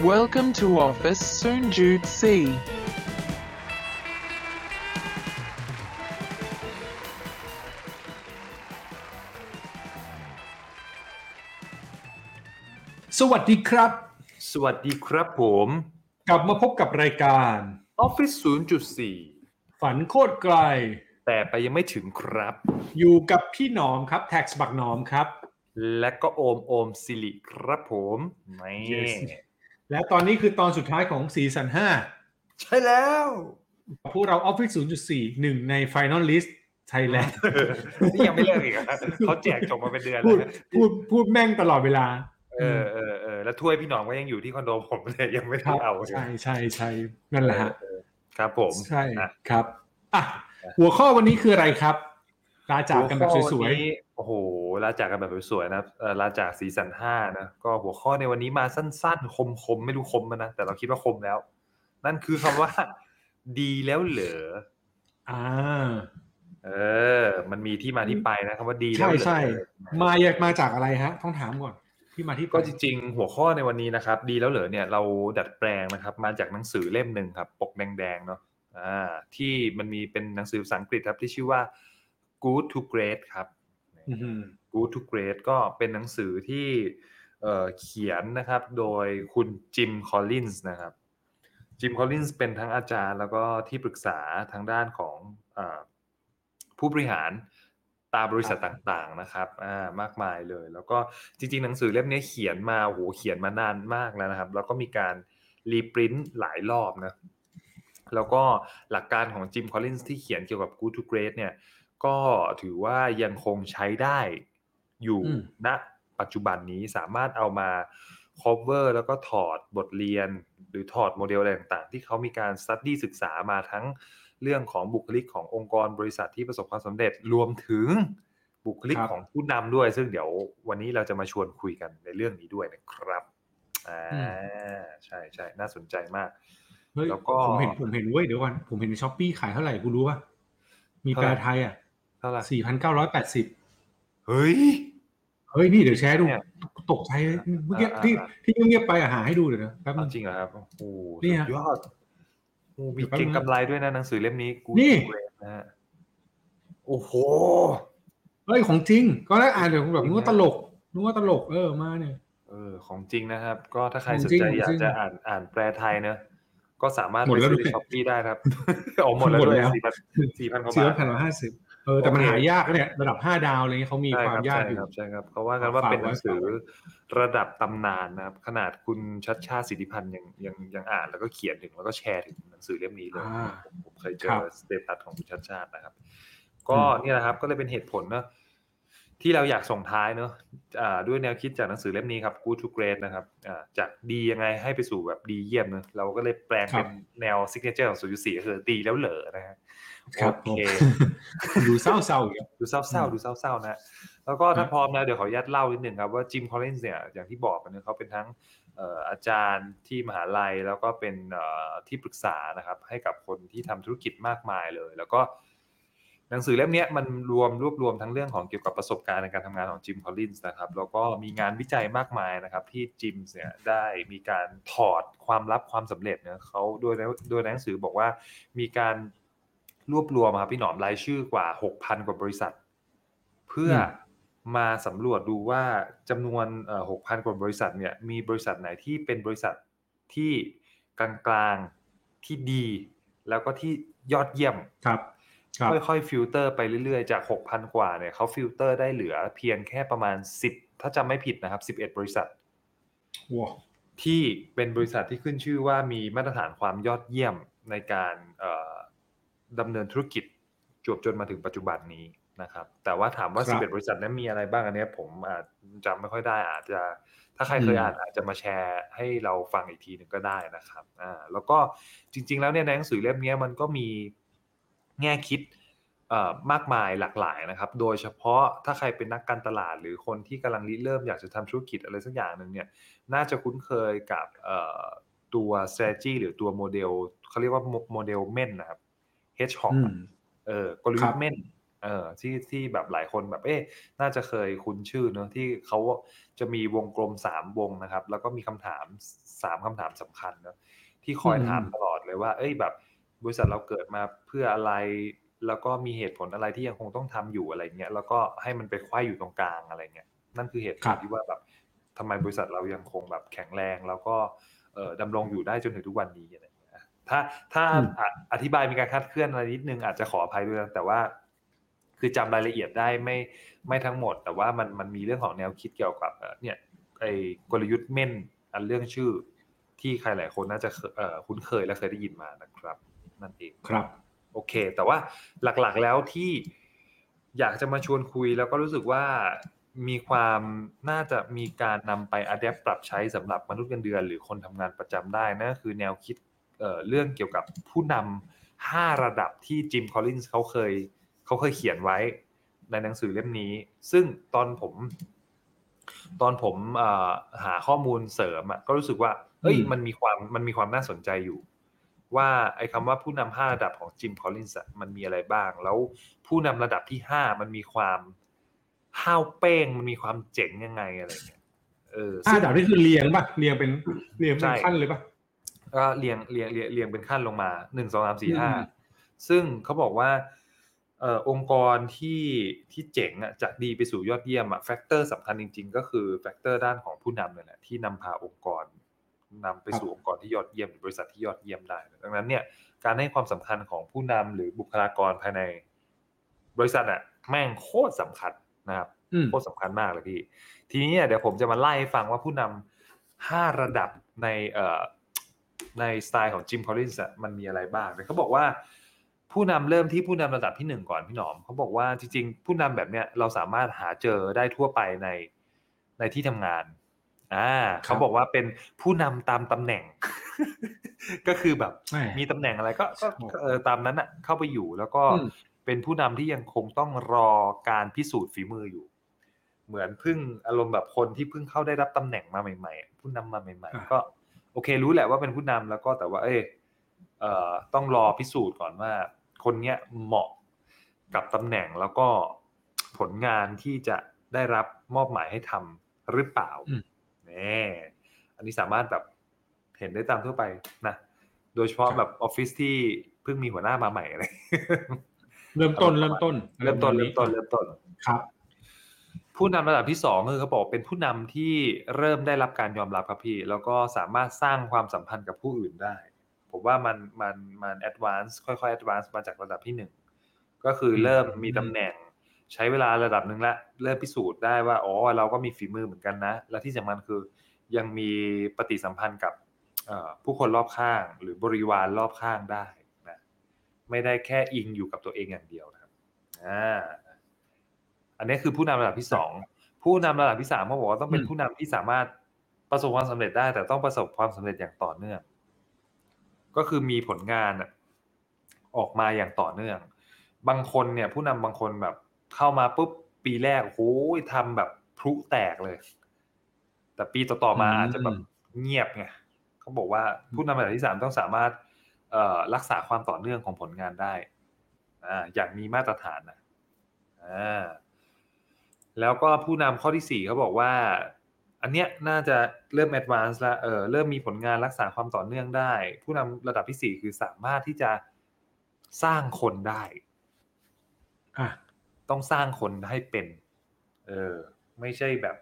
Welcome to office Soon Jude C. สวัสดีครับ สวัสดีครับผม กลับมาพบกับรายการ Office 0.4 ฝันโคตรไกล แต่ไปยังไม่ถึงครับ อยู่กับพี่หนอมครับ แท็กสบักหนอมครับ และก็โอมโอมสิริครับผมไม่ Yes และตอนนี้คือตอนสุดท้ายของซีซั่นใช่แล้ว5พวกเรา Office 0.4หนึ่งใน Final List Thailand นี่ยังไม่เลิกอีกเหรอเขาแจกจบมาเป็นเดือนพูแล้ดวนะพูดพูดแม่งตลอดเวลา เออเออเออแล้วถ้วยพี่หน้องก็ยังอยู่ที่คอนโดผมเลยยังไม่ครัได้บเอาใช่ใช่ใช่นั่นแหละฮะเออครับผมใช่อะครับอะหัวข้อวันนี้คืออะไรครับ ลาจากกันแบบสหัวข้อยนนี้โอ้โห ลาจากกันแบบสวยๆนะเออลาจากซีซั่นห้านะ ก็หัวข้อในวันนี้มาสั้นๆ คมๆ ไม่รู้คมมันนะ แต่เราคิดว่าคมแล้ว นั่นคือคำว่า ดีแล้วเหรอๆอ่า เออ มันมีที่มาที่ไปนะคำว่าดีแล้วใช่เหรอใช่ มาจากมาจากอะไรฮะ ต้องถามก่อนที่มาที่ไปก็จริงๆ หัวข้อในวันนี้นะครับ ดีแล้วเหรอเนี่ย เราดัดแปลงนะครับ มาจากหนังสือเล่มหนึ่งครับ ปกแดงๆ เนาะ อ่า ที่มันมีเป็นหนังสือภาษาอังกฤษครับที่ชื่อว่า Good to Great ครับอือหือ Good to Great ก็เป็นหนังสือที่เอ่อเขียนนะครับ โดยคุณจิมคอลลินส์นะครับจิมคอลลินส์เป็นทั้งอาจารย์แล้วก็ที่ปรึกษาทางด้านของเออผู้บริหารตามบริษัทต่างๆนะครับอ่ามากมายเลย แล้วก็จริงๆ หนังสือเล่มนี้เขียนมาโอ้โหเขียนมานานมากแล้วนะครับ แล้วก็มีการreprint หลายรอบนะแล้วก็หลักการของจิมคอลลินส์ที่เขียนเกี่ยวกับ Good to Great เนี่ย ก็ถือว่ายังคงใช้ได้อยู่อืมณปัจจุบันนี้สามารถเอามา cover แล้วก็ถอดบทเรียน หรือถอดโมเดลอะไรต่างๆ ที่เขามีการ study ศึกษามาทั้งเรื่องของบุคลิกขององค์กรบริษัทที่ประสบความสำเร็จรวมถึงบุคลิกครับของผู้นำด้วย ซึ่งเดี๋ยววันนี้เราจะมาชวนคุยกันในเรื่องนี้ด้วยนะครับอ่าใช่ใช่น่าสนใจมากเฮ้ยแล้วก็ผมเห็นผมเห็นเว้ยเดี๋ยวก่อนผมเห็นในช้อปปี้ขายเท่าไหร่กูรู้ป่ะมีแปลไทยอะ เท่าไหร่สี่พันเก้าร้อยแปดสิบเฮ้ย เฮ้ย นี่เดี๋ยวแชร์ดูเนี่ยตกใจเลยเมื่อกี้อ่าที่อ่าที่เงียบๆไปอะหาให้ดูเดี๋ยวนะแป๊บนึเอางจริงเหรอครับ โอ้โหนี่สุฮะดยอดโอ้มีเดี๋ยวแป๊บเก่งนึงกำไรด้วยนะหนังสือเล่มนี้กูนี่เกรดนะฮะโอ้โห เฮ้ย ของจริง ก็ได้อ่านเดี๋ยวแบบนึกว่าตลกนึกว่าตลกเออมาเนี่ย เออ ของจริงนะครับ ก็ถ้าใครของสนจริงใจของอยาจริกงจะอ่านอ่านแปลไทยเนอะก็สามารถหมดไปแล้วซื้อด้วยในช้อปปี้ได้ครับออกหมดแล้วหมดด้วยแล้วสี่พันสี่พันกว่าสี่บาร้อทยพันร้อยห้าสิบ เออแต่มันโอเคหายากเนี่ยระดับห้าดาวอะไรเงี้ยเขามีใช่ความครับยากใช่อยู่ครับใช่ครับเขาว่ากันว่าฝากเป็นหไว้นังสือฝากไว้ระดับตำนานนะครับขนาดคุณชัดชาติสิทธิพันธ์ยังยังยังอ่านแล้วก็เขียนถึงแล้วก็แชร์ถึงหนังสือเล่มนี้เลยอ่าผมผมเคยเจครัอบสเตตัสของคุณชัดชาตินะครับ ก็อืมเนี่ยนะครับก็เลยเป็นเหตุผลเนอะ ที่เราอยากส่งท้ายเนอะอ่าด้วยแนวคิดจากหนังสือเล่มนี้ครับ Good to Great นะครับอ่าจากดียังไงให้ไปสู่แบบดีเยี่ยมเนอะเราก็เลยแปลงเป็นแนว signature ของ0.4ก็คือดีแล้วเหรอนะฮะครับโอเคดูเศร้าๆอย่างเงี้ยดูเศร้าอืมๆดูเศร้าๆนะแล้วก็ถ้าฮะพร้อมนะเดี๋ยวขออนุญาตเล่านิดหนึ่งครับว่าจิมคอลลินส์เนี่ยอย่างที่บอกกันเนี่ยเขาเป็นทั้งเอ่ออาจารย์ที่มหาลัยแล้วก็เป็นเอ่อที่ปรึกษานะครับให้กับคนที่ทำธุรกิจมากมายเลย แล้วก็ หนังสือเล่มนี้มันรวมรวบรวมทั้งเรื่องของเกี่ยวกับประสบการณ์ในการทำงานของจิมคอลลินส์นะครับแล้วก็มีงานวิจัยมากมายนะครับที่จิมเนี่ยได้มีการถอดความลับความสำเร็จเนี่ยเขาโดยโดยหนังสือบอกว่ามีการรวบรวมครับพี่หนอมรายชื่อกว่า 6,000 กว่าบริษัท เพื่อมาสำรวจดูว่าจำนวนเอ่อ6,000 กว่าบริษัทเนี่ยมีบริษัทไหนที่เป็นบริษัทที่กลางๆที่ดี แล้วก็ที่ยอดเยี่ยมครับ ครับค่อยๆฟิลเตอร์ไปเรื่อยๆจาก 6,000 กว่าเนี่ยเขาฟิลเตอร์ได้เหลือเพียงแค่ประมาณ 10 ถ้าจำไม่ผิดนะครับ 11 บริษัทว้าวที่เป็นบริษัทที่ขึ้นชื่อว่ามีมาตรฐานความยอดเยี่ยมในการเอ่อดำเนินธุรกิจจวบจนมาถึงปัจจุบันนี้นะครับ แต่ว่าถามว่า 11 บริษัทนั้นมีอะไรบ้างอันเนี้ยผมอาจจำไม่ค่อยได้อาจจะถ้าใครเคยอ่านอาจจะมาแชร์ให้เราฟังอีกทีหนึ่งก็ได้นะครับอ่าแล้วก็จริง ๆ แล้วเนี่ยในหนังสือเล่มเนี้ยมันก็มี แง่คิดเอ่อมากมายหลากหลายนะครับ โดยเฉพาะถ้าใครเป็นนักการตลาด หรือคนที่กำลังริเริ่มอยากจะทำธุรกิจอะไรสักอย่างหนึ่งเนี่ยน่าจะคุ้นเคยกับเอ่อตัว strategy หรือตัวโมเดลเขาเรียกว่าโมโมเดลเม่นนะครับ hedgehog อะอือะมเออกลยุทธ์เม่นเออที่ที่แบบหลายคนแบบเอ๊ะน่าจะเคยคุ้นชื่อเนอะที่เขาจะมีวงกลมสามวงนะครับ แล้วก็มีคำถามสามคำถามสำคัญเนอะที่คอยอืมถามตลอดเลยว่า เอ้ยแบบ บริษัทเราเกิดมาเพื่ออะไร แล้วก็มีเหตุผลอะไรที่ยังคงต้องทำอยู่อะไรเงี้ยแล้วก็ให้มันไปคว้ายอยู่ตรงกลางอะไรเงี้ยนั่นคือเหตุผครัลบที่ว่าแบบทำไมบริษัทเรายังคงแบบแข็งแรง แล้วก็เอ่อดำรงอยู่ได้จนถึงทุกวันนี้อะไรเงี้ยถ้าถ้าอะอธิบายมีการคลาดเคลื่อนอะไรนิดนึงอาจจะขออภัยด้วยนะแต่ว่า คือจำรายละเอียดได้ไม่ไม่ทั้งหมด แต่ว่ามันมันมีเรื่องของแนวคิดเกี่ยวกับเอ่อเนี่ยไอ้กลยุทธ์เม่นอันเรื่องชื่อที่ใครหลายคนน่าจะเคเอ่อคุ้นเคยและเคยได้ยินมานะครับ นั่นเองครับ โอเค แต่ว่าหลักๆแล้วที่อยากจะมาชวนคุยแล้วก็รู้สึกว่ามีความน่าจะมีการนำไปอัดแอปปรับใช้สำหรับมนุษย์เงินเดือน หรือคนทำงานประจำได้นั่นก็คือแนวคิดเอ่อเรื่องเกี่ยวกับผู้นำห้าระดับที่จิมคอลลินส์เขาเคยเขาเคยเขียนไว้ในหนังสือเล่มนี้ ซึ่งตอนผม ตอนผมเอ่อหาข้อมูลเสริมอะก็รู้สึกว่าเอ้ยอืมมันมีความมันมีความน่าสนใจอยู่ ว่าไอ้คำว่าผู้นำห้าระดับของจิมคอลลินส์มันมีอะไรบ้าง แล้วผู้นำระดับที่ห้ามันมีความห้าวเป้งมันมีความเจ๋งยังไงอะไรเงี้ยเอออ่าซึ่งดาวนี่คือเรียงป่ะเรียงเป็นเรียงเป็ใช่นขั้นเลยป่ะใช่ก็เรียงเรียงเรียงเรียงเป็นขั้นลงมาหนึ่งสองสามสี่ห้าอืมซึ่งเขาบอกว่าเอ่อองค์กรที่ที่เจ๋งอะจากดีไปสู่ยอดเยี่ยมอะ factor สำคัญจริง ๆ ก็คือ factor ด้านของผู้นำเนี่ยแหละที่นำพาองค์กร นำไปสู่องค์กรที่ยอดเยี่ยมหรือบริษัทที่ยอดเยี่ยมได้ ดังนั้นเนี่ยการให้ความสำคัญของผู้นำหรือบุคลากรภายใน บริษัทอะแม่งโคตรสำคัญนะครับอืมโคตรสำคัญมากเลยพี่ ทีนี้เนี่ยเดี๋ยวผมจะมาไล่ให้ฟังว่าผู้นำห้าระดับในเอ่อในสไตล์ของจิมคอลลินส์มันมีอะไรบ้างเนี่ยเขาบอกว่าผู้นำเริ่มที่ผู้นำระดับที่หนึ่งก่อนพี่หนอมเขาบอกว่าจริงๆ ผู้นำแบบเนี้ยเราสามารถหาเจอได้ทั่วไปในในที่ทำงาน อ่าเขาบอกว่าเป็นผู้นำตามตำแหน่ง ก็คือแบบแหม่มีตำแหน่งอะไรก็ก็ก็เออตามนั้นอะเข้าไปอยู่แล้วก็อืมเป็นผู้นำที่ยังคงต้องรอการพิสูจน์ฝีมืออยู่ เหมือนเพิ่งอารมณ์แบบคนที่เพิ่งเข้าได้รับตำแหน่งมาใหม่ๆ ผู้นำมาใหม่อ่าๆก็ โอเค รู้แหละว่าเป็นผู้นำแล้วก็แต่ว่า เอ้ยเอ่อต้องรอพิสูจน์ก่อนว่า คนเนี้ยเหมาะกับตำแหน่งแล้วก็ผลงานที่จะได้รับมอบหมายให้ทำหรือเปล่าอืมแน่อันนี้สามารถแบบเห็นได้ตามทั่วไปนะโดยเฉพาะแบบออฟฟิศที่เพิ่งมีหัวหน้ามาใหม่อะไรเริ่มต้นเริ่มต้น เริ่มต้นเริ่มต้นเริ่มต้นครับ ผู้นำระดับที่สองคือเขาบอกเป็นผู้นำที่เริ่มได้รับการยอมรับครับพี่ แล้วก็สามารถสร้างความสัมพันธ์กับผู้อื่นได้ ผมว่ามันมันมัน advance ค่อยๆ advance มาจากระดับที่หนึ่งก็คือเริ่มมีตำแหน่ง ใช้เวลาระดับหนึ่งละเริ่มพิสูจน์ได้ว่าอ๋อเราก็มีฝีมือเหมือนกันนะ และที่สำคัญคือยังมีปฏิสัมพันธ์กับเอ่อผู้คนรอบข้าง หรือบริวารรอบข้างได้นะไม่ได้แค่อิงอยู่กับตัวเองอย่างเดียวนะครับอ่าอันนี้คือผู้นำระดับที่สองผู้นำระดับที่สามเขาบอกว่าต้องเป็นอืมผู้นำที่สามารถประสบความสำเร็จได้ แต่ต้องประสบความสำเร็จอย่างต่อเนื่อง ก็คือมีผลงานน่ะออกมาอย่างต่อเนื่อง บางคนเนี่ย ผู้นำบางคนแบบ เข้ามาปุ๊บปีแรกโอ้โหทำแบบพลุแตกเลย แต่ปีต่อๆมาอืมอาจจะแบบเงียบไงเขาบอกว่าผู้นำระดับที่สามต้องสามารถเอ่อรักษาความต่อเนื่องของผลงานได้อ่าอย่างมีมาตรฐานนะอ่าแล้วก็ผู้นำข้อที่สี่เขาบอกว่า อันเนี้ยน่าจะเริ่มแอดวานซ์แล้วเออเริ่มมีผลงานรักษาความต่อเนื่องได้ ผู้นำระดับที่สี่คือสามารถที่จะสร้างคนได้อะ ต้องสร้างคนให้เป็น เออ ไม่ใช่แบบ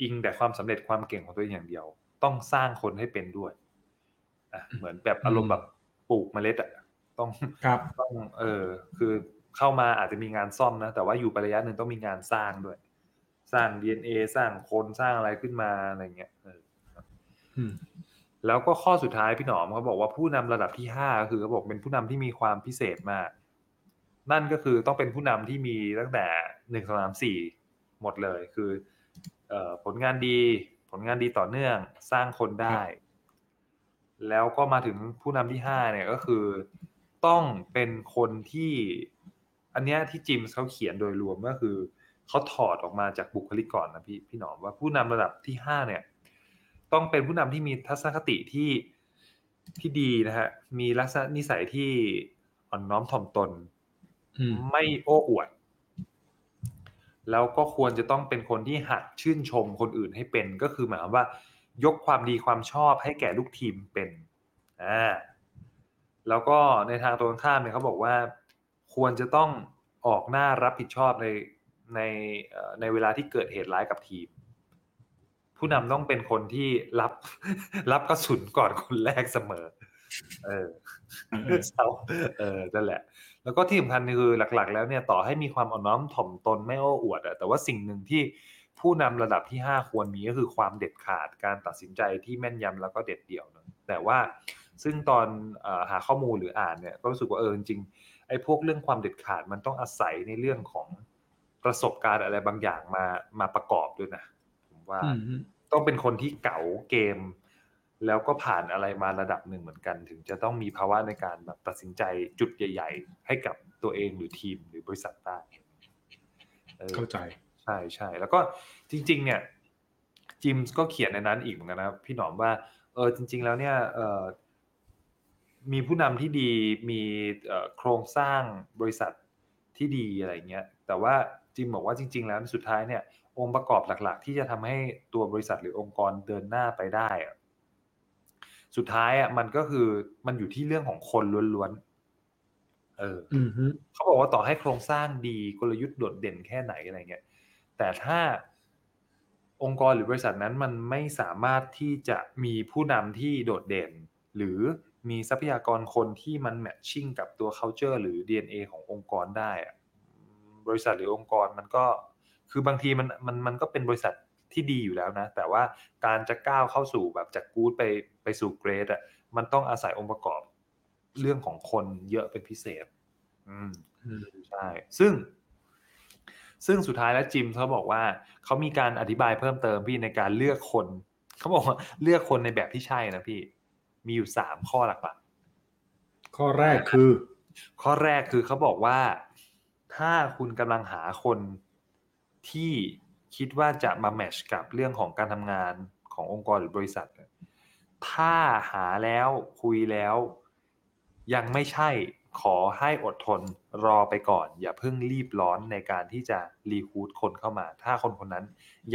อิงแต่ความสำเร็จความเก่งของตัวเองอย่างเดียว ต้องสร้างคนให้เป็นด้วยอะเหมือนแบบอารมณ์แบบปลูกเมล็ดอะต้องครับต้องเออ คือเข้ามาอาจจะมีงานซ่อมนะ แต่ว่าอยู่ไประยะหนึ่งต้องมีงานสร้างด้วย สร้าง DNA สร้างคนสร้างอะไรขึ้นมาอะไรเงี้ยเอออืมแล้วก็ข้อสุดท้ายพี่หนอมเขาบอกว่าผู้นำระดับที่ห้าก็คือเขาบอกเป็นผู้นำที่มีความพิเศษมาก นั่นก็คือต้องเป็นผู้นำที่มีตั้งแต่หนึ่งสองสามสี่หมดเลยคือเอ่อผลงานดีผลงานดีต่อเนื่องสร้างคนได้ แล้วก็มาถึงผู้นำที่ห้าเนี่ยก็คือ ต้องเป็นคนที่ อันเนี้ยที่จิมส์เขาเขียนโดยรวมก็คือเขาถอดออกมาจากบุคลิกก่อนนะพี่พี่หนอมว่าผู้นำระดับที่ห้าเนี่ย ต้องเป็นผู้นำที่มีทัศนคติที่ที่ดีนะฮะมีลักษณะนิสัยที่อ่อนน้อมถ่อมตนอืม ไม่โอ้อวด แล้วก็ควรจะต้องเป็นคนที่หัดชื่นชมคนอื่นให้เป็น ก็คือหมายความว่า ยกความดีความชอบให้แก่ลูกทีมเป็นอ่าแล้วก็ในทางตรงข้ามเนี่ยเขาบอกว่า ควรจะต้องออกหน้ารับผิดชอบในในในเวลาที่เกิดเหตุร้ายกับทีม ผู้นำต้องเป็นคนที่รับรับกระสุนก่อนคนแรกเสมอ เออเออเศร้าเออนั่นแหละ แล้วก็ที่สำคัญคือหลัก ๆ แล้วเนี่ยต่อให้มีความอ่อนน้อมถ่อมตนไม่โอ้อวดอะแต่ว่าสิ่งหนึ่งที่ผู้นำระดับที่ 5 ควรมีก็คือความเด็ดขาดการตัดสินใจที่แม่นยำแล้วก็เด็ดเดี่ยวเนอะแต่ว่าซึ่งตอนเออหาข้อมูลหรืออ่านเนี่ยก็รู้สึกว่าเออจริงๆไอ้พวกเรื่องความเด็ดขาดมันต้องอาศัยในเรื่องของประสบการณ์อะไรบางอย่างมามาประกอบด้วยนะผมว่าอืมต้องเป็นคนที่เก๋าเกม แล้วก็ผ่านอะไรมาระดับหนึ่งเหมือนกัน ถึงจะต้องมีภาวะในการแบบตัดสินใจจุดใหญ่ ๆ ให้กับตัวเองหรือทีมหรือบริษัทได้เออเข้าใจใช่ใช่แล้วก็จริง ๆ เนี่ยจิมส์ก็เขียนในนั้นอีกเหมือนกันนะพี่หนอมว่าเออจริง ๆ แล้วเนี่ยเออมีผู้นำที่ดีมีเอ่อโครงสร้างบริษัทที่ดีอะไรเงี้ยแต่ว่าจิมบอกว่าจริง ๆ แล้วสุดท้ายเนี่ยองค์ประกอบหลัก ๆ ที่จะทำให้ตัวบริษัทหรือองค์กรเดินหน้าไปได้อะ สุดท้ายอะมันก็คือมันอยู่ที่เรื่องของคนล้วนๆเอออืมฮึเขาบอกว่าต่อให้โครงสร้างดีกลยุทธ์โดดเด่นแค่ไหนอะไรเงี้ยแต่ถ้าองค์กรหรือบริษัทนั้นมันไม่สามารถที่จะมีผู้นำที่โดดเด่น หรือมีทรัพยากรคนที่มันแมทชิ่งกับตัว culture หรือ DNA ขององค์กรได้อะบริษัทหรือองค์กรมันก็คือบางทีมันมันมันก็เป็นบริษัทที่ดีอยู่แล้วนะ แต่ว่าการจะก้าวเข้าสู่แบบจากกู๊ดไปไป สู่เกรดอะมันต้องอาศัยองค์ประกอบเรื่องของคนเยอะเป็นพิเศษอืมอืมใช่ซึ่ง ซึ่งสุดท้ายแล้วจิมเขาบอกว่าเขามีการอธิบายเพิ่มเติมพี่ในการเลือกคนเขาบอกว่าเลือกคนในแบบที่ใช่นะพี่ มีอยู่สามข้อหลักข้อแรกคือๆข้อแรกคือเขาบอกว่าถ้าคุณกำลังหาคนที่คิดว่าจะมาแมทช์กับเรื่องของการทำงานขององค์กรหรือบริษัทเนี่ย ถ้าหาแล้วคุยแล้ว ยังไม่ใช่ขอให้อดทนรอไปก่อน อย่าเพิ่งรีบร้อนในการที่จะรีคูดคนเข้ามา ถ้าคนคนนั้น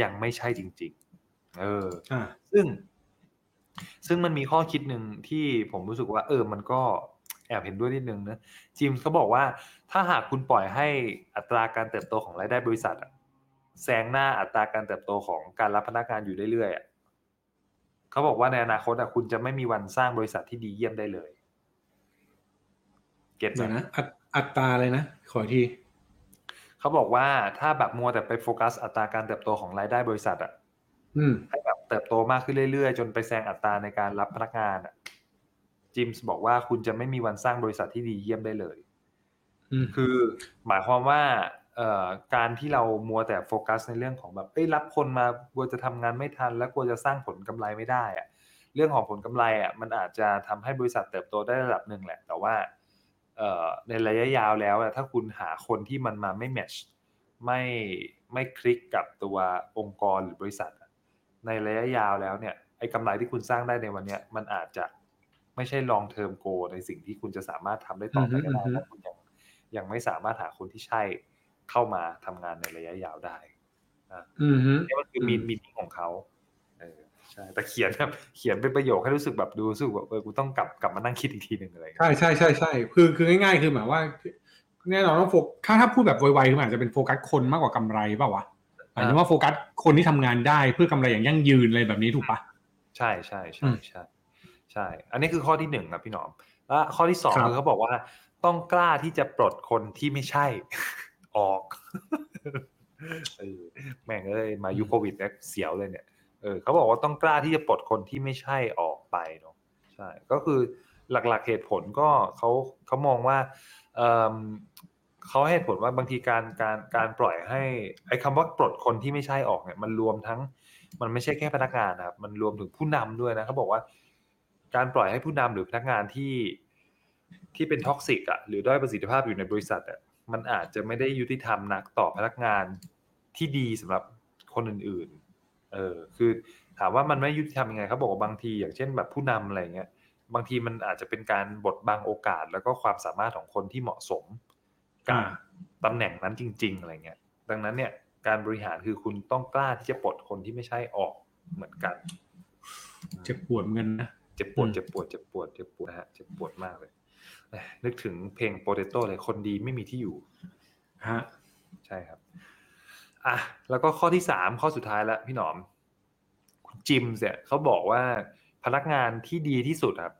ยังไม่ใช่จริง ๆ เอออ่าซึ่ง ซึ่งมันมีข้อคิดหนึ่งที่ผมรู้สึกว่า เออ มันก็แอบเห็นด้วยนิดนึงนะจิมส์เขาบอกว่า ถ้าหากคุณปล่อยให้อัตราการเติบโตของรายได้บริษัทอะแซงหน้าอัตราการเติบโตของการรับพนักงานอยู่เรื่อยๆอะ เขาบอกว่าในอนาคตอะคุณจะไม่มีวันสร้างบริษัทที่ดีเยี่ยมได้เลย เก็ตไหมเดี๋ยวนะอัตอัตราเลยนะ ขออีกทีเขาบอกว่าถ้าแบบมัวแต่ไปโฟกัสอัตราการเติบโตของรายได้บริษัทอะอืมให้แบบเติบโตมากขึ้นเรื่อยๆ จนไปแซงอัตราในการรับพนักงานอะจิมส์บอกว่าคุณจะไม่มีวันสร้างบริษัทที่ดีเยี่ยมได้เลยอืมคือ หมายความว่าเอ่อ การที่เรามัวแต่โฟกัสในเรื่องของแบบเอ้ยรับคนมากลัวจะทำงานไม่ทัน และกลัวจะสร้างผลกำไรไม่ได้อะเรื่องของผลกำไรอะมันอาจจะทำให้บริษัทเติบโตได้ระดับหนึ่งแหละ แต่ว่าเอ่อในระยะยาวแล้วอะถ้าคุณหาคนที่มันมาไม่แมทช์ไม่ไม่คลิกกับตัวองค์กรหรือบริษัทอะในระยะยาวแล้วเนี่ยไอ้กำไรที่คุณสร้างได้ในวันเนี้ยมันอาจจะไม่ใช่ long term goal ในสิ่งที่คุณจะสามารถทำได้ต่อไปก็ได้อือฮึถ้าคุณยังยังไม่สามารถหาคนที่ใช่ เข้ามาทำงานในระยะยาวได้อืมฮึนี่มันคือมีอืมมีนิ่งของเขาเออใช่แต่เขียนแบบเขียนเป็นประโยคให้รู้สึกแบบดูรู้สึกแบบเออกูต้องกลับกลับมานั่งคิดอีกทีหนึ่งอะไรอย่างเงี้ยใช่ใช่ใช่ใช่คือคือง่ายๆ คือหมายว่าแน่นอนต้องโฟกถ้าถ้าพูดแบบไวๆคือมันอาจจะเป็นโฟกัสคนมากกว่ากำไรเปล่าวะหมายถึงว่าโฟกัสคนที่ทำงานได้เพื่อกำไรอย่างยั่งยืนอะไรแบบนี้ถูกปะใช่ใช่อืใช่มใช่ใช่ อันนี้คือข้อที่หนึ่งครับพี่หนอมแล้วข้อที่สองครับคือเขาบอกว่าต้องกล้าที่จะปลดคนที่ไม่ใช่ ออกเออแม่งเอ้ยมายุคโควิดเนี่ยเสียวเลยเนี่ยเออเขาบอกว่าต้องกล้าที่จะปลดคนที่ไม่ใช่ออกไปเนาะใช่ ก็คือหลักๆเหตุผลก็เขาเขามองว่าเอิ่มเขาให้เหตุผลว่าบางทีการการการปล่อยให้ไอ้คำว่าปลดคนที่ไม่ใช่ออกเนี่ยมันรวมทั้ง มันไม่ใช่แค่พนักงานนะครับมันรวมถึงผู้นำด้วยนะเขาบอกว่า การปล่อยให้ผู้นำหรือพนักงานที่ที่เป็น toxic อะหรือด้อยประสิทธิภาพอยู่ในบริษัทอะ มันอาจจะไม่ได้ยุติธรรมนักต่อพนักงานที่ดีสำหรับคนอื่นๆ เออ คือถามว่ามันไม่ยุติธรรมยังไงเขาบอกว่าบางทีอย่างเช่นแบบผู้นำอะไรเงี้ย บางทีมันอาจจะเป็นการบดบังโอกาส แล้วก็ความสามารถของคนที่เหมาะสมกับอ่าตำแหน่งนั้นจริง ๆ อะไรเงี้ย ดังนั้นเนี่ยการบริหารคือคุณต้องกล้าที่จะปลดคนที่ไม่ใช่ออกเหมือนกัน เจ็บปวดเหมือนกันนะ เจ็บปวดอืมเจ็บปวด เจ็บปวด เจ็บปวดนะฮะ เจ็บปวดมากเลยเอ้ย นึกถึงเพลงโปเตโต้เลยคนดีไม่มีที่อยู่ฮะใช่ครับอะแล้วก็ข้อที่สามข้อสุดท้ายแล้วพี่หนอมคุณจิมเนี่ยเขาบอกว่าพนักงานที่ดีที่สุดครับ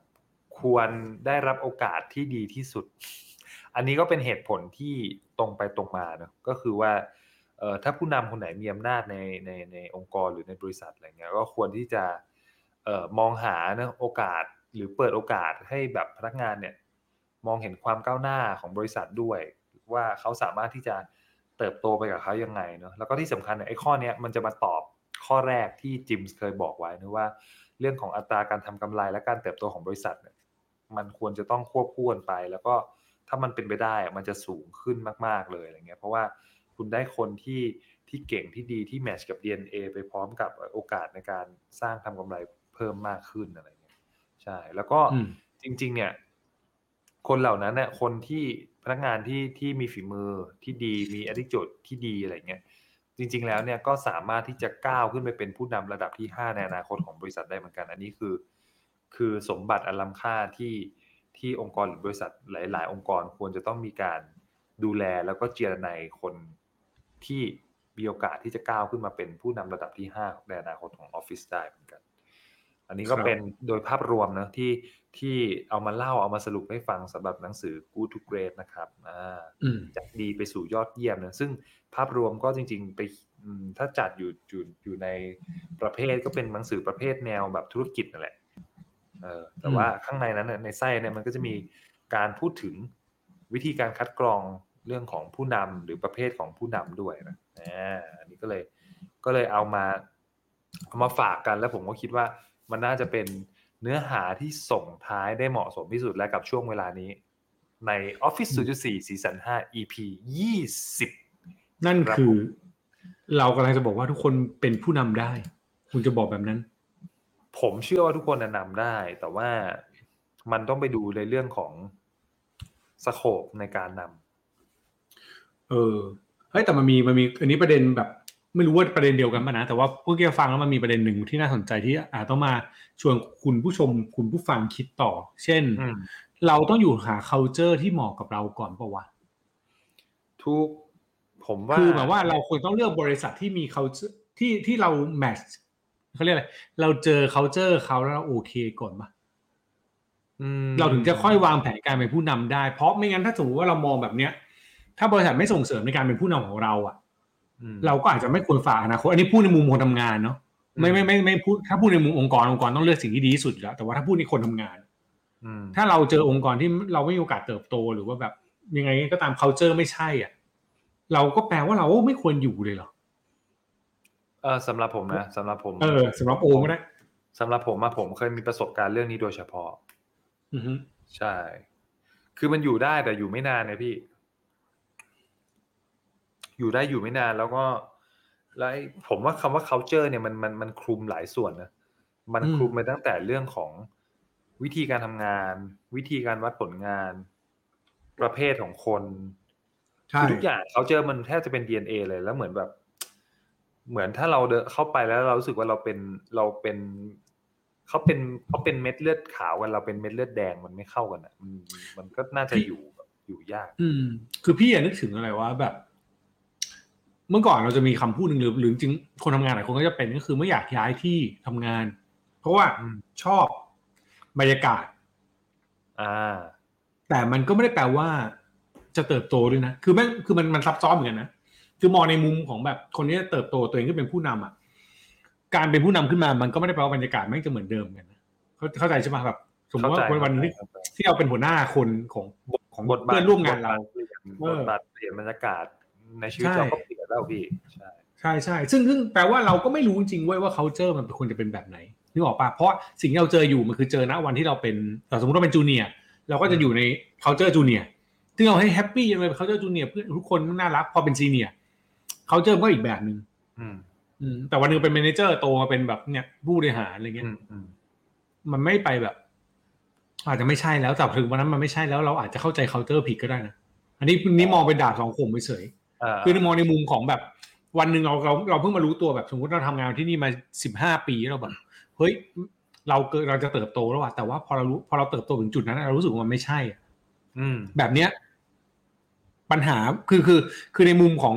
ควรได้รับโอกาสที่ดีที่สุด อันนี้ก็เป็นเหตุผลที่ตรงไปตรงมาเนอะก็คือว่าเอ่อถ้าผู้นำคนไหนมีอำนาจในในในองค์กรหรือในบริษัทอะไรเงี้ยก็ควรที่จะเอ่อมองหาเนอะโอกาสหรือเปิดโอกาสให้แบบพนักงานเนี่ย มองเห็นความก้าวหน้าของบริษัทด้วย ว่าเขาสามารถที่จะเติบโตไปกับเขายังไงเนาะแล้วก็ที่สำคัญเนี่ยไอ้ข้อเนี้ยมันจะมาตอบข้อแรกที่จิมส์เคยบอกไว้นะว่า เรื่องของอัตราการทำกำไรและการเติบโตของบริษัทเนี่ยมันควรจะต้องควบคู่กันไป แล้วก็ถ้ามันเป็นไปได้อะมันจะสูงขึ้นมาก ๆเลยอะไรเงี้ยเพราะว่าคุณได้คนที่ที่เก่งที่ดีที่แมทช์กับ DNA ไปพร้อมกับโอกาสในการสร้างทำกำไรเพิ่มมากขึ้นอะไรเงี้ยใช่แล้วก็อืมจริง ๆ เนี่ย คนเหล่านั้นเนี่ยคนที่พนักงานที่ที่มีฝีมือที่ดีมี attitude ที่ดีอะไรเงี้ยจริง ๆ แล้วเนี่ยก็สามารถที่จะก้าวขึ้นไปเป็นผู้นำระดับที่ 5 ในอนาคตของบริษัทได้เหมือนกัน อันนี้คือ คือสมบัติอันล้ำค่าที่ที่องค์กรหรือบริษัทหลาย ๆ องค์กรควรจะต้องมีการดูแลแล้วก็เจรนายคนที่มีโอกาสที่จะก้าวขึ้นมาเป็นผู้นำระดับที่ 5 ในอนาคตของออฟฟิศได้เหมือนกัน อันนี้ก็ครับ เป็นโดยภาพรวมนะที่ที่เอามาเล่าเอามาสรุปให้ฟังสำหรับหนังสือ Good to Great นะครับอ่าอืม จากดีไปสู่ยอดเยี่ยมนะซึ่งภาพรวมก็จริงๆไปอืมถ้าจัดอยู่อยู่อยู่ในประเภทก็เป็นหนังสือประเภทแนวแบบธุรกิจนั่นแหละ เออแต่อืม ว่าข้างในนั้นน่ะในไส้เนี่ยมันก็จะมีการพูดถึงวิธีการคัดกรองเรื่องของผู้นำหรือประเภทของผู้นำด้วยนะอ่าอันนี้ก็เลยก็เลยเอามาเอามาฝากกันแล้วผมก็คิดว่า มันน่าจะเป็นเนื้อหาที่ส่งท้ายได้เหมาะสมที่สุดและกับช่วงเวลานี้ ใน Office 0.4 Season 5 EP 20 นั่นครับคือผมเรากำลังจะบอกว่าทุกคนเป็นผู้นำได้ คุณจะบอกแบบนั้น ผมเชื่อว่าทุกคนแนะนำได้ แต่ว่ามันต้องไปดูในเรื่องของสโคปในการนเออเฮ้ยแต่มันมีมันมีอันนี้ประเด็นแบบ ไม่รู้ว่าประเด็นเดียวกันป่ะนะ แต่ว่าเพื่อกี้ฟังแล้วมันมีประเด็นหนึ่งที่น่าสนใจที่อาจต้องมาชวนคุณผู้ชมคุณผู้ฟังคิดต่อ เช่นำอืมเราต้องอยู่หา culture ที่เหมาะกับเราก่อนปะวะทุกผมว่าคือแบบว่าเราควรต้องเลือกบริษัทที่มี culture ที่ที่เรา match เขาเรียกอะไรเราเจอ culture เขาแล้วเราโอเคก่อนปะอืมเราถึงจะค่อยวางแผนการเป็นผู้นำได้ เพราะไม่งั้นถ้าสมมติว่าเรามองแบบเนี้ย ถ้าบริษัทไม่ส่งเสริมในการเป็นผู้นำของเราอะอืม เราก็อาจจะไม่ควรฝากอนาคตอันนี้พูดในมุมคนทำงานเนาะไม่ไม่ไม่ไม่พูดถ้าพูดในมุมองค์กรองค์กรต้องเลือกสิ่งที่ดีที่สุดอยู่แล้วแต่ว่าถ้าพูดในคนทำงานอืมถ้าเราเจอองค์กรที่เราไม่มีโอกาสเติบโตหรือว่าแบบยังไงก็ตาม culture ไม่ใช่ อะ เราก็แปลว่าเราไม่ควรอยู่เลยเหรอเออสำหรับผมนะสำหรับผม เออสำหรับโอมก็ได้สำหรับผมมาผมเคยมีประสบการณ์เรื่องนี้โดยเฉพาะ อือฮึใช่ คือมันอยู่ได้แต่อยู่ไม่นานนะพี่ อยู่ได้อยู่ไม่นานแล้วก็แล้วไอ้ผมว่าคำว่า culture เนี่ยมันมันมันคลุมหลายส่วนนะมันคลุมไปตั้งแต่เรื่องของวิธีการทำงาน วิธีการวัดผลงาน ประเภทของคนใช่คือทุกอย่าง culture มันแทบจะเป็น DNA เลยแล้วเหมือนแบบ เหมือนถ้าเราเดินเข้าไปแล้วเรารู้สึกว่าเราเป็นเราเป็นเขาเป็นเขาเป็นเม็ดเลือดขาวกันเราเป็นเม็ดเลือดแดงมันไม่เข้ากันอะมันมันก็น่าจะอยู่แบบอยู่ยาก อืม คือพี่อะนึกถึงอะไรว่าแบบ เมื่อก่อนเราจะมีคำพูดหนึ่งหรือหรือจริงๆคนทำงานหลายคนก็จะเป็นก็คือไม่อยากย้ายที่ทำงาน เพราะว่าอืมชอบบรรยากาศ อ่า แต่มันก็ไม่ได้แปลว่าจะเติบโตด้วยนะ คือแม่งคือมันมันซับซ้อนเหมือนกันนะ คือมองในมุมของแบบคนที่จะเติบโตตัวเองขึ้นเป็นผู้นำอะ การเป็นผู้นำขึ้นมามันก็ไม่ได้แปลว่าบรรยากาศแม่งจะเหมือนเดิมกันนะเข้าเข้าใจใช่ไหมแบบสมมติว่าเข้าใจวันวันที่เข้าใจที่เราเป็นหัวหน้าคนของของบทบาทเพื่อนร่วมงานเราบทบาทเปลี่ยนบรรยากาศในชีวิตใช่เราก็เปลี่ยน แล้วพี่ใช่ใช่ใช่ซึ่งซึ่งแปลว่าเราก็ไม่รู้จริงๆเว้ยว่า culture มันควรจะเป็นแบบไหนนึกออกปะเพราะสิ่งที่เราเจออยู่มันคือเจอณวันที่เราเป็นเอ่อสมมติเราเป็นจูเนียร์เราก็จะอยู่ใน culture จูเนียร์ซึ่งเราให้แฮปปี้ยังไง culture จูเนียร์เพื่อนทุกคนน่ารักพอเป็นซีเนียร์ culture มันก็อีกแบบหนึ่งอืมอืมแต่วันหนึงเป็น manager โตมาเป็นแบบเนี่ยผู้บริหารอะไรเงี้อืยมอืมมันไม่ไปแบบ อาจจะไม่ใช่แล้วแต่ถึงวันนั้นมันไม่ใช่แล้วเราอาจจะเข้าใจ culture ผิดก็ได้นะอันนี้นี่มองเป็นดาบสองคมไปเฉย อ่าคือมองในมุมของแบบวันหนึ่งเราเราเราเพิ่งมารู้ตัวแบบสมมติเราทำงานที่นี่มาสิบห้าปีเราแบบเฮ้ยเราเกิดเราจะเติบโตแล้วอะแต่ว่าพอเรารู้พอเราเติบโตถึงจุดนั้นเรารู้สึกว่ามันไม่ใช่อะอืม แบบเนี้ย ปัญหาคือคือ คือในมุมของ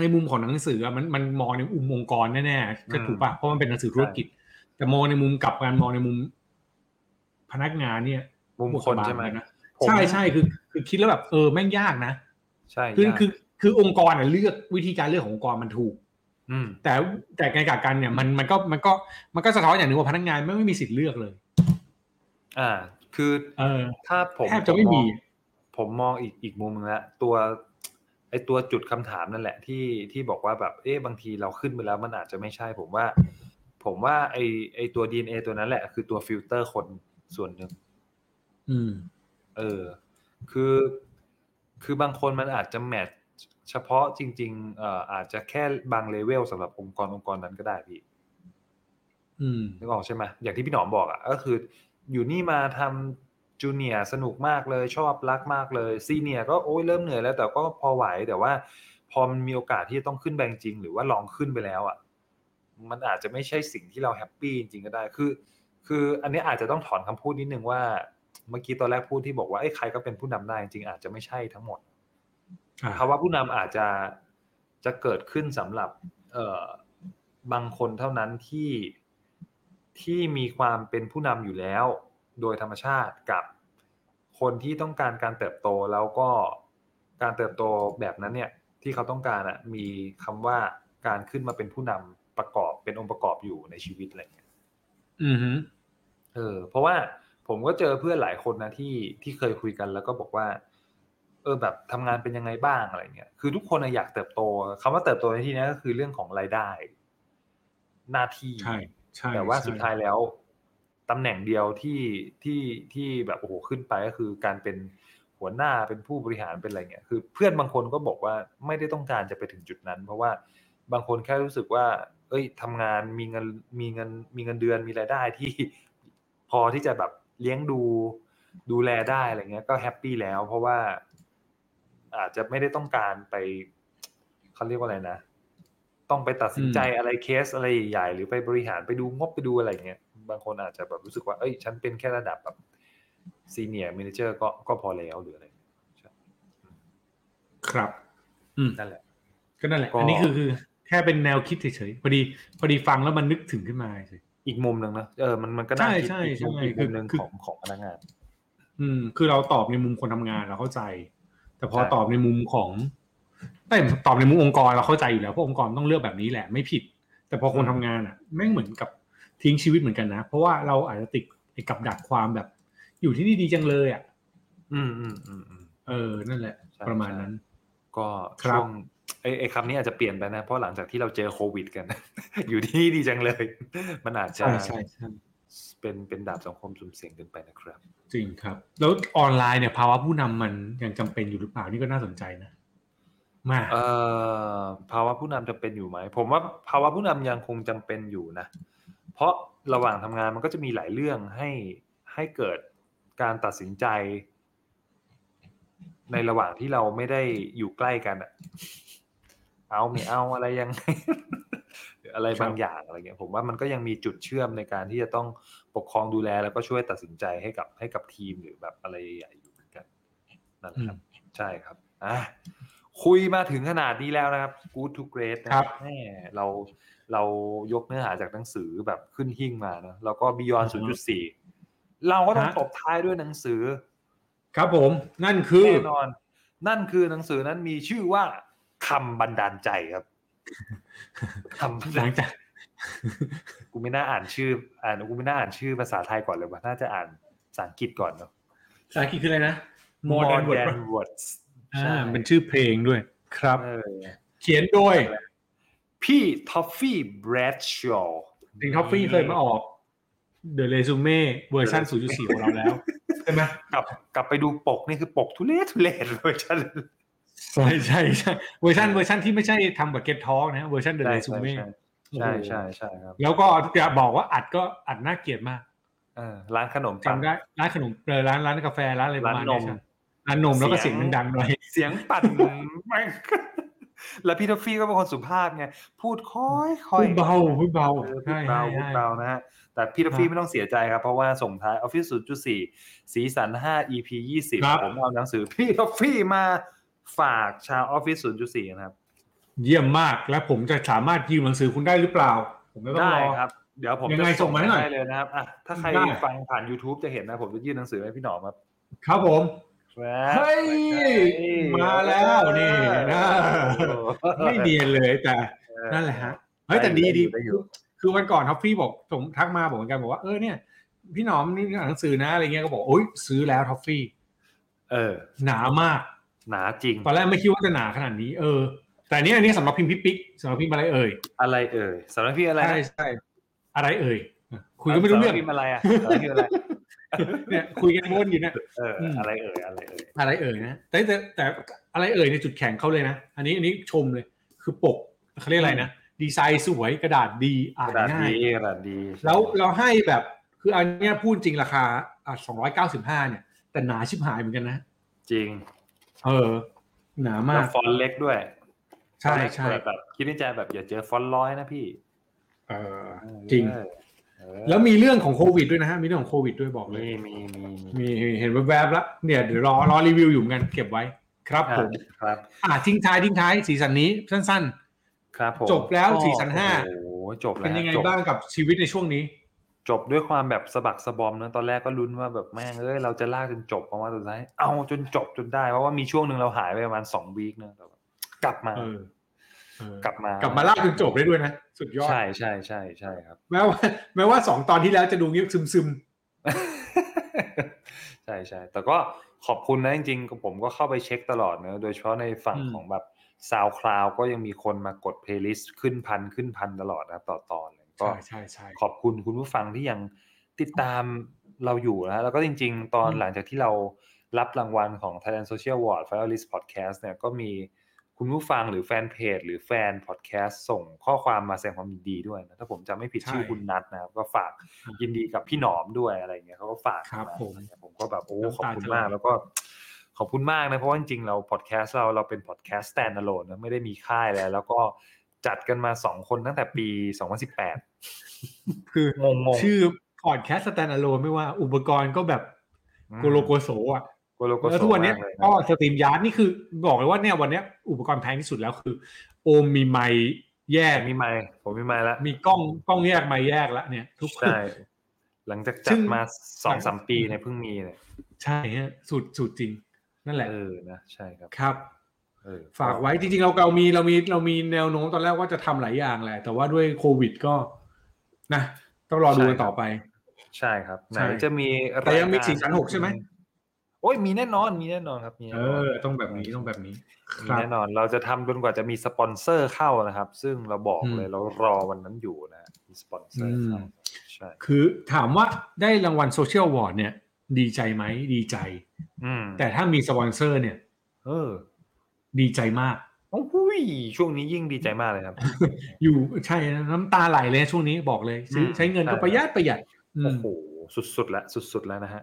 ในมุมของหนังสืออะมันมันมองในมุมองค์กรแน่ๆก็ถูกปะเพราะมันเป็นหนังสือธุรกิจ แต่มองในมุมกลับกันมองในมุม พนักงานเนี่ย มุมคนใช่ไหมนะผมใช่ใช่คือ คือคิดแล้วแบบเออแม่งยากนะ ใช่คือยากคือคือองค์กรอะเลือกวิธีการเลือกขององค์กรมันถูกอืมแต่แต่ในกลับกันเนี่ยมันมันก็มันก็มันก็สะท้อนอย่างหนึ่งว่าพนักงานไม่ไม่มีสิทธิ์เลือกเลย อ่า คือเออถ้าผมแทบจะไม่มี ผมมองอีกอีกมุมนึงละตัวไอตัวจุดคำถามนั่นแหละที่ที่บอกว่าแบบเอ๊ะบางทีเราขึ้นไปแล้วมันอาจจะไม่ใช่ ผมว่า ผมว่า ไอไอตัว DNA ตัวนั้นแหละ คือตัวฟิลเตอร์คนส่วนหนึ่งอืม เออ คือ คือบางคนมันอาจจะ match เฉพาะจริงๆเอ่ออาจจะแค่บางเลเวลสำหรับองค์กรองค์กรนั้นก็ได้พี่อืมนึกออกใช่ไหมอย่างที่พี่หนอมบอกอะก็คือ อยู่นี่มาทำ junior สนุกมากเลยชอบรักมากเลย senior ก็โอ้ยเริ่มเหนื่อยแล้ว แต่ก็พอไหวแต่ว่า พอมันมีโอกาสที่จะต้องขึ้นแบงจริง หรือว่าลองขึ้นไปแล้วอะมันอาจจะไม่ใช่สิ่งที่เราแฮปปี้จริงๆก็ได้คือ คืออันนี้อาจจะต้องถอนคำพูดนิดนึงว่า เมื่อกี้ตอนแรกพูดที่บอกว่าไอ้ยใครก็เป็นผู้นำได้จริงๆอาจจะไม่ใช่ทั้งหมดอ่าภาวะผู้นำอาจจะจะเกิดขึ้นสำหรับเอ่อบางคนเท่านั้นที่ที่มีความเป็นผู้นำอยู่แล้ว โดยธรรมชาติกับคนที่ต้องการการเติบโตแล้วก็การเติบโตแบบนั้นเนี่ยที่เขาต้องการอะมีคำว่าการขึ้นมาเป็นผู้นำประกอบเป็นองค์ประกอบอยู่ในชีวิตอะไรอย่างเงี้ยอืมฮึเออเพราะว่า ผมก็เจอเพื่อนหลายคนนะที่ที่เคยคุยกันแล้วก็บอกว่า เออแบบทำงานเป็นยังไงบ้างอะไรเงี้ยคือทุกคนน่ะอยากเติบโตคำว่าเติบโตในที่นี้ก็คือเรื่องของรายได้ หน้าที่ใช่ใช่แต่ว่าใช่สุดท้ายแล้วตำแหน่งเดียวที่ที่ที่แบบโอ้โหขึ้นไปก็คือการเป็นหัวหน้าเป็นผู้บริหารเป็นอะไรเงี้ยคือ เพื่อนบางคนก็บอกว่าไม่ได้ต้องการจะไปถึงจุดนั้น เพราะว่าบางคนแค่รู้สึกว่า เอ้ยทำงานมีเงินมีเงินมีเงินเดือนมีรายได้ที่พอที่จะแบบ เลี้ยงดูดูแลได้อะไรเงี้ยก็แฮปปี้แล้ว เพราะว่า อาจจะไม่ได้ต้องการไปเขาเรียกว่าอะไรนะ ต้องไปตัดสินใจอะไรเคสอะไรใหญ่ๆหรือไปบริหารไปดูงบไปดูอะไรเงี้ยบางคนอาจจะแบบรู้สึกว่าเอ้ย ฉันเป็นแค่ระดับแบบซีเนียร์ a ม a เจอร์ก็ก็พอแล้วหรืออะไรใช่ครับ อืมนั่นแหละ ก็นั่นแหละก็อันนี้คือคือแค่เป็นแนวคิดเฉยๆพอดี พอดีฟังแล้วมันนึกถึงขึ้นมาเฉย อีกมุมหนึ่งนะเออมันมันก็น่าคิดใช่อีกมุมใช่อีกมุมหนึ่งคือของของพนักงาน อืม คือเราตอบในมุมคนทำงานเราเข้าใจ แต่พอใช่ตอบในมุมของแต่ตอบในมุมองค์กรเราเข้าใจอยู่แล้วเพราะองค์กรต้องเลือกแบบนี้แหละไม่ผิด แต่พอคนทำงานอะแม่งเหมือนกับทิ้งชีวิตเหมือนกันนะ เพราะว่าเราอาจจะติดไอ้กับดักความแบบ อยู่ที่นี่ดีจังเลยอะ อืมอืมอืมอืมเออ นั่นแหละใช่ประมาณนั้น ก็ครับช่วง ไอ้ไอ้คำนี้อาจจะเปลี่ยนไปนะ เพราะหลังจากที่เราเจอโควิดกัน อยู่ที่นี่ดีจังเลย มันอาจจะใช่ใช่ใช่เป็นเป็นดาบสองคมสุ่มเสี่ยงเกินไปนะครับ จริงครับ แล้วออนไลน์เนี่ยภาวะผู้นำมันยังจำเป็นอยู่หรือเปล่านี่ก็น่าสนใจนะมากเอ่อภาวะผู้นำจำเป็นอยู่ไหม ผมว่าภาวะผู้นำยังคงจำเป็นอยู่นะ เพราะระหว่างทำงานมันก็จะมีหลายเรื่องให้ให้เกิดการตัดสินใจ ในระหว่างที่เราไม่ได้อยู่ใกล้กันอะเอาไม่เอาอะไรยังไงหรืออะไรบางอย่างอะไรเงี้ยผมว่ามันก็ยังมีจุดเชื่อมในการที่จะต้องปกครองดูแลแล้วก็ช่วยตัดสินใจให้กับให้กับทีมหรือแบบอะไรใหญ่ๆอยู่เหมือนกันนั่นแหละครับ ใช่ครับอะคุยมาถึงขนาดนี้แล้วนะครับ Good to Great นะครับแม่เราเรายกเนื้อหาจากหนังสือแบบขึ้นหิ้งมาเนอะแล้วก็ Beyond อือฮึ0.4 เราก็ต้องฮะตบท้ายด้วยหนังสือ ครับผมนั่นคือแน่นอน นั่นคือหนังสือนั้นมีชื่อว่าคำบันดาลใจครับคำบันหดาลัลงจากกูไม่น่าอ่านชื่อ อ่านกูไม่น่าอ่านชื่อภาษาไทยก่อนเลยว่าน่าจะอ่านภาษาอังกฤษก่อนเนาะภาษาอังกฤษคืออะไรนะ More than word than words อ่าใช่เป็นชื่อเพลงด้วยครับเออเขียนโดย พี่ท็อฟฟี่แบรดชอว์ซึ่งท็อฟฟี่เคยมาออก The Resume เวอร์ชัน0.4 ของเราแล้วใช่ไหมกลับกลับไปดูปกนี่คือปกทุเรศทุเรศเวอร์ชันใช่ใช่ใช่เวอร์ชันเวอร์ชันที่ไม่ใช่ทำแบบ Get Talk นะเวอร์ชัน The ใช่ Resume ใช่ใช่ใช่ครับแล้วก็จะบอกว่าอัดก็อัดน่าเกลียดมากเออร้านขนมปังจำได้ร้านขนมเออร้านร้านกาแฟร้านอะไรประมาณร้านนมเนี้ยใช่ร้านนมแล้วก็เสียงดังๆหน่อยเสียงปั่นแม่งแล้วพี่ทอฟฟี่ก็เป็นคนสุภาพไงพูดค่อยๆพูดเบาพูดเบาเออพูใช่ดเบาใช่พูดใช่เบานะฮะ แต่พี่ทอฟฟี่ครับไม่ต้องเสียใจครับ เพราะว่าส่งท้าย Office 0.4สีสัน5 EP ครับ20ผมเอาหนังสือพี่ทอฟฟี่มาฝากชาว Office 0.4นะครับ เยี่ยมมากและผมจะสามารถยืมหนังสือคุณได้หรือเปล่า ผมไม่ต้องได้รอครับ เดี๋ยวผมยังจะไงส่งมาให้หน่อยได้เลยนะครับอะถ้าใครได้ฟังผ่าน YouTube จะเห็นนะ ผมจะยื่นหนังสือให้พี่หนอมครับ ครับผมครับเฮ้ยมาแล้วนี่นะไม่เนียนเลยแต่เออนั่นแหละฮะเฮ้ยแต่ดีดีได้อยู่ คือวันก่อนท็อฟฟี่บอกผมทักมาบอกเหมือนกันบอกว่าเออเนี่ย พี่หนอมนี่หนังสือนะอะไรเงี้ยก็บอกโอ๊ยซื้อแล้วท็อฟฟี่ เออ หนามาก หนาจริงตอนแรกไม่คิดว่าจะหนาขนาดนี้เออ แต่อันนี้อันนี้สำหรับพิมพ์พี่ปิ๊กสำหรับพิมพ์อะไรเอ่ยอะไรเอ่ยสำหรับพี่อะไรนะใช่ใช่อะไรเอ่ยคุยก็ไม่รู้เรื่องสำหบพี่อะไรอะสำหรับพี่อะไรเนี่ยคุยกันวนอยู่เนี่ยเอออมอะไรเอ่ยอะไรเอ่ยอะไรเอ่ยนะแต่แต่แต่อะไรเอ่ยในจุดแข็งเขาเลยนะอันนี้อันนี้ชมเลย คือปกเขาเรียกอะไรนะ ดีไซน์สวยกระดาษดีอ่ากนระดาษง่ายดีกระดาษดี แล้วเราให้แบบคืออันเนี้ยพูดจริงราคาอะสองร้อยเก้าสิบห้าเนี่ย แต่หนาชิบหายเหมือนกันนะ จริง เออ หนาแล้มาวกฟอนต์เล็กด้วย ใช่ใช่แบบแบบคิดในใจแบบอย่าเจอฟอนต์ร้อยนะพี่ เออ จริงเออเออแล้วมีเรื่องของโควิดด้วยนะฮะ มีเรื่องของโควิดด้วยบอกเลยมีมีมีมีมีเห็นแวบๆแล้วเนี่ยเดี๋ยวรอรอรีวิวอยู่เหมือนกันเก็บไว้ครับผมครับ อ่าทิ้งท้ายทิ้งท้าย season นี้สั้น ครับผมจบแล้ว season ห้าโอ้โหจบๆแล้วเป็นยังไงจบบ้างกับชีวิตในช่วงนี้ จบด้วยความแบบสะบักสะบอมนะตอนแรกก็ลุ้นว่าแบบแม่งเอ้ยเราจะลากจนจบเพราะว่าสุดท้ายเอาจนจบจนได้เพราะว่ามีช่วงหนึ่งเราหายไปประมาณสองวีคนะแต่ว่ากลับมาเออเออกลับมากลับมาลากจนจบได้ด้วยนะ สุดยอด ใช่ใช่ใช่ใช่ครับ แม้ว่าแม้ว่าสองตอนที่แล้วจะดูเงียบซึมใช่ใช่แต่ก็ขอบคุณนะจริงๆผมก็เข้าไปเช็คตลอดเนอะโดยเฉพาะในฝั่งอืมของแบบ SoundCloud ก็ยังมีคนมากด playlist ขึ้นพันขึ้นพันตลอดนะครับต่อตอนเลยๆก็ใช่ใช่ใช่ขอบคุณคุณผู้ฟังที่ยังติดตามเราอยู่นะแล้วก็จริง ๆ ตอนอืมหลังจากที่เรารับรางวัลของ Thailand Social Award Finalist Podcast เนี่ยก็มีคุณผู้ฟังหรือแฟนเพจหรือแฟนพอดแคสต์ส่งข้อความมาแสดงความยินดีด้วยนะถ้าผมจำไม่ผิดชื่อคุณนัทนะครับก็ฝากยินดีกับพี่หนอมด้วยอะไรเงี้ยเขาก็ฝากครับมาผมผมก็แบบโอ้น้ำขอบตาคุณจะไหลมากแล้วก็ ขอบคุณมากนะ เพราะว่าจริงๆเราพอดแคสต์เราเราเป็นพอดแคสต์ stand alone นะไม่ได้มีค่ายแล้วแล้วก็จัดกันมาสองคนตั้งแต่ปี 2018 คืองงๆชื่อพอดแคสต์ stand alone ไม่ว่าอุปกรณ์ก็แบบโกโลโกโซอะโกโลโกแล้วโซทุกวันเนี้ยมากเลยนะก็ StreamYard นี่คือบอกเลยว่าเนี่ยวันเนี้ยอุปกรณ์แพงที่สุดแล้วคือ โอมมีไมค์แยกผมมีไมค์ผมมีไมค์แล้วมีกล้องกล้องแยกไมค์แยกแล้วเนี่ย ทุกใช่หลังจากซึ่จัดงมาสองสามปีเนี่ยเพิ่งมีเนี่ยใช่ฮะสุดสุดจริง นั่นแหละเออนะใช่ครับครับเออฝากไว้จริงๆเราเรามีเรามีเรามีแนวโน้มตอนแรกว่าจะทำหลายอย่างแหละ แต่ว่าด้วยโควิดก็นะต้องรอดูกันต่อไป ใช่ครับไหนใช่จะมีแต่ยังมีรากาสีสันหกใช่ไหมโอ้ยมีแน่นอนมีแน่นอนครับมีเอแน่นอนอต้องแบบนี้ต้องแบบนี้คมีรับแน่นอนเราจะทำจนกว่าจะมีสปอนเซอร์เข้านะครับ ซึ่งเราบอกอืมเลยเรารอวันนั้นอยู่นะมีสปอนเซอร์เข้าอืมใช่คือถามว่าได้รางวัล Social Award เนี่ย ดีใจไหมดีใจอืมแต่ถ้ามีสปอนเซอร์เนี่ย เออ ดีใจมากโอ้โหช่วงนี้ยิ่งดีใจมากเลยครับ อยู่ใช่นะน้ำตาไหลเลยช่วงนี้บอกเลยซื้ออืมใช้เงินก็ใช่ประหยัดประหยัดอืโอ้มโหสุดๆแล้วสุดๆแล้วนะฮะ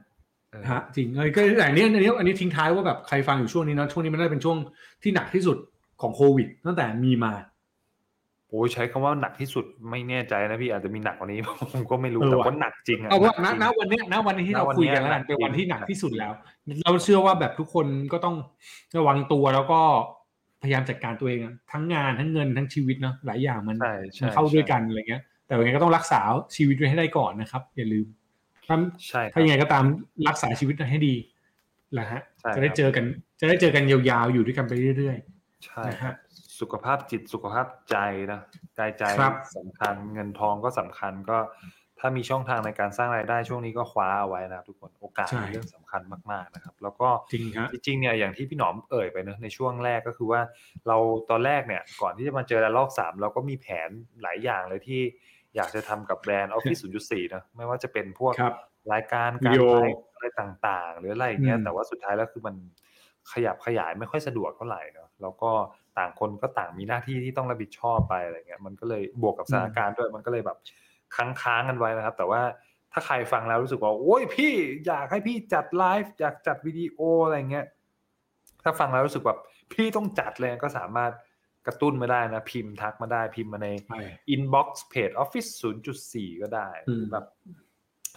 เออฮะจริงเลยก็แต่อันนี้อันนี้อันนี้ทิ้งท้ายว่าแบบใครฟังอยู่ช่วงนี้เนอะช่วงนี้มันน่าจะเป็นช่วงที่หนักที่สุดของโควิด ตั้งแต่มีมา โอ้ยใช้คำว่าหนักที่สุดไม่แน่ใจนะพี่อาจจะมีหนักกว่านี้ผมก็ไม่รู้เออแต่ว่ะว่าหนักจริงอะเอาว่าหณนักจริงณวันเนี้ยณวันนี้ที่ณเราวันคุยเนี้ยกันแล้วกันหนักเป็นวันจริงที่หนักที่สุดหนักจริงแล้ว เราเชื่อว่าแบบทุกคนก็ต้องระวังตัวแล้วก็พยายามจัดการตัวเองอะทั้งงานทั้งเงินทั้งชีวิตเนาะหลายอย่างมันใช่มัใช่นเข้าด้วยใช่กันอะไรเงี้ย แต่ยังไงก็ต้องรักษาชีวิตไว้ให้ได้ก่อนนะครับ อย่าลืมถ้าใช่ครัถ้าบยังไงก็ตามรักษาชีวิตให้ดีแหละฮะใช่จะได้ครับเจอกัน จะได้เจอกันยาวๆอยู่ด้วยกันไปเรื่อยใช่ๆนะครัฮะบ สุขภาพจิตสุขภาพใจนะกายใจครับสำคัญ เงินทองก็สำคัญก็ถ้ามีช่องทางในการสร้างรายได้ช่วงนี้ก็คว้าเอาไว้นะครับทุกคนโอกาสใช่เป็นเรื่องสำคัญมากๆนะครับ แล้วก็จริงฮะจริงๆเนี่ยอย่างที่พี่หนอมเอ่ยไปเนอะในช่วงแรกก็คือว่าเราตอนแรกเนี่ยก่อนที่จะมาเจอระลอกสามเราก็มีแผนหลายอย่างเลยที่อยากจะทำกับแบรนด์ Office 0.4นะไม่ว่าจะเป็นพวกครับรายการวิการดีโอไลฟ์อะไรต่างๆ หรืออะไรอย่างเงี้ยอืมแต่ว่าสุดท้ายแล้วคือมันขยับขยายไม่ค่อยสะดวกเท่าไหร่เนาะแล้วก็ ต่างคนก็ต่างมีหน้าที่ที่ต้องรับผิดชอบไปอะไรเงี้ยมันก็เลยบวกกับสถานการณ์ด้วยมันก็เลยแบบค้างๆกันไว้นะครับ แต่ว่าถ้าใครฟังแล้วรู้สึกว่าโอ้ยพี่อยากให้พี่จัดไลฟ์อยากจัดวิดีโออะไรเงี้ยถ้าฟังแล้วรู้สึกแบบพี่ต้องจัดเลยก็สามารถกระตุ้นมาได้นะ พิมพ์ทักมาได้พิมพ์มาในใช่ inbox เพจ Office 0.4 ก็ได้อืมแบบ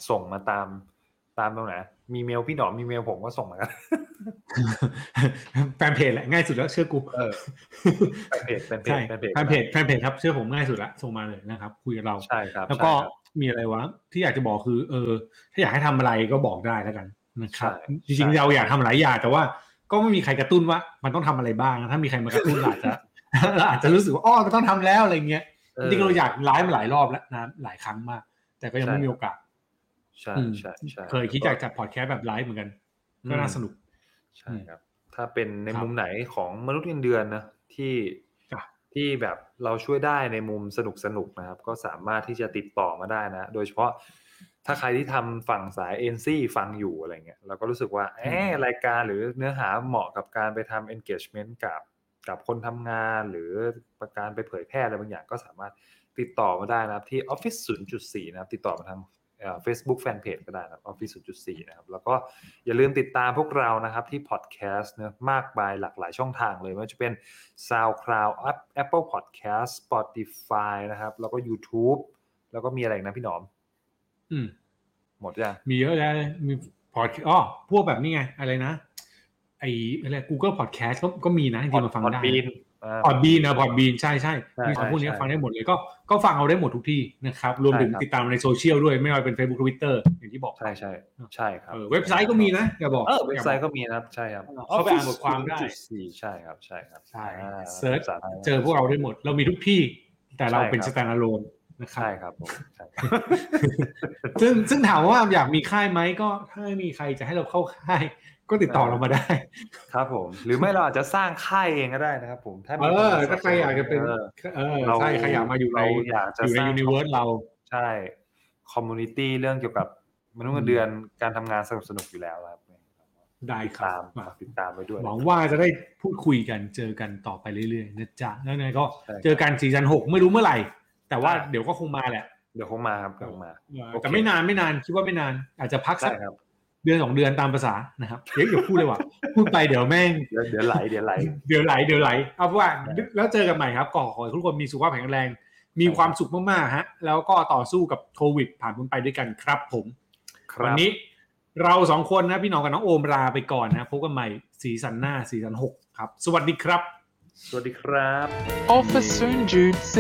ส่งมาตาม ตามตรงไหนมีเมลพี่หนอมมีเมลผมก็ส่งมากันแฟนเพจแหละง่ายสุดแล้วเชื่อกูเออแฟนเพจแฟนเพจใช่แฟนเพจแฟนเพจแฟนเพจครับเชื่อผมง่ายสุดละส่งมาเลยนะครับ คุยกับเราใช่ครับแล้วก็ใช่ครับมีอะไรวะที่อยากจะบอกคือ เออ ถ้าอยากให้ทำอะไรก็บอกได้แล้วกันนะครับใช่จริงใช่ๆเราอยากทำหลายอย่างแต่ว่า ก็ไม่มีใครกระตุ้นว่า มันต้องทำอะไรบ้างนะถ้ามีใครมากระตุ้นเราอาจจะเราอาจจะรู้สึกว่าอ๋อมันต้องทำแล้วอะไรเงี้ยจริงๆเราอยากไลฟ์มาหลายรอบแล้วนะหลายครั้งมาก แต่ก็ยังไม่มีโอกาส ใช่อืมใช่ใช่เคยคิดอยากจัดพอดแคสต์แบบไลฟ์เหมือนกัน ก็น่าสนุก ใช่ครับ ถ้าเป็นในครับมุมไหนของมนุษย์เงินเดือนนะที่จ้ะที่แบบเราช่วยได้ในมุมสนุกสนุกๆนะครับ ก็สามารถที่จะติดต่อมาได้นะ โดยเฉพาะถ้าใครที่ทำฝั่งสายเอ็นซี่ฟังอยู่อะไรเงี้ยเราก็รู้สึกว่าเออรายการหรือเนื้อหาเหมาะกับการไปทำ engagement กับกับคนทำงานหรือประการไปเผยแพร่อะไรบางอย่างก็สามารถติดต่อมาได้นะครับที่ Office 0.4 นะครับ ติดต่อมาทาง เฟซบุ๊กแฟนเพจก็ได้นะครับ Office 0.4นะครับ แล้วก็อย่าลืมติดตามพวกเรานะครับที่พอดแคสต์เนะมากมายหลากหลายช่องทางเลย ไม่ว่าจะเป็น SoundCloud App- Apple Podcast Spotify นะครับ แล้วก็ YouTube แล้วก็มีอะไรอีกนะพี่หนอม อืม หมดยังมีเยอะแล้วมีพอดอ๋อพวกแบบนี้ไง อะไรนะ ไอ้อะไร Google Podcast ก็ก็มีนะจริงๆมาฟังได้บีน Podbean นะ Podbean ใช่ใช่ใช่มีของพวกนี้ใช่ฟังได้หมดเลยก็ก็ฟังเอาได้หมดทุกที่นะครับ รวมถึงใช่ครับติดตามในโซเชียลด้วยไม่ว่าเป็น Facebook Twitter อย่างที่บอก ใช่ใช่ใช่ครับเออเว็บไซต์ก็มีนะอย่าบอกเออเว็บไซต์ก็มีนะครับใช่ครับเข้าไปอ่านบทความได้0.4ใช่ครับใช่ครับใช่อ่า search ภาษาไทยเจอพวกเราได้หมด เรามีทุกที่แต่เราเป็นใช่สครับแตนด์ a l o n e นะครับใช่ครับผมใช่ครับซึ่งซึ่งถามว่าอยากมีค่ายไหมก็ถ้าไม่มีใครจะให้เราเข้าค่าย ก็ติดต่อเรามาได้ ครับผม หรือไม่เราอาจจะสร้างค่ายเองก็ได้นะครับ ผมถ้าเอมีอถ้าใครอยากจะเป็นออเออเราใช่ใครอยากมาอยู่ในเราอยากจะอยู่ในสร้าง universe เราใช่ community เรื่องเกี่ยวกับมนุษย์เงินเดือนการทำงานสนุกสนุกๆอยู่แล้วครับได้ครัตามมาติดตามไปด้วย หวังว่าจะได้พูดคุยกันเจอกันต่อไปเรื่อยๆนะจ๊ะแล้วไงก็ใช่ครับเจอกันซีซั่นหกไม่รู้เมื่อไหร่ แต่ว่าใช่เดี๋ยวก็คงมาแหละ เดี๋ยวคงมาครับเดี๋ยวคงมาโอเคแต่ไม่นานไม่นานคิดว่าไม่นาน อาจจะพักสัได้กครับ เดือนสองเดือนตามภาษานะครับเดี๋ยวอย่าพูดเลยว่ะพูดไปเดี๋ยวแม่งเดี๋ยวเดี๋ยวไหลเดี๋ยวไหลเดี๋ยวไหลเดี๋ยวไหลเอาเป็นว่าได้แล้วเจอกันใหม่ครับก็ขอให้ทุกคนมีสุขภาพแข็งแรง มีใช่ความสุขมากๆฮะแล้วก็ต่อสู้กับโควิด ผ่านพ้นไปด้วยกันครับ ผมครับวันนี้เราสองคนนะพี่น้องกับน้องโอมลาไปก่อนนะพบกันใหม่สีสันหน้าสีสันหกครับ สวัสดีครับ สวัสดีครับ Office Soon Jude C.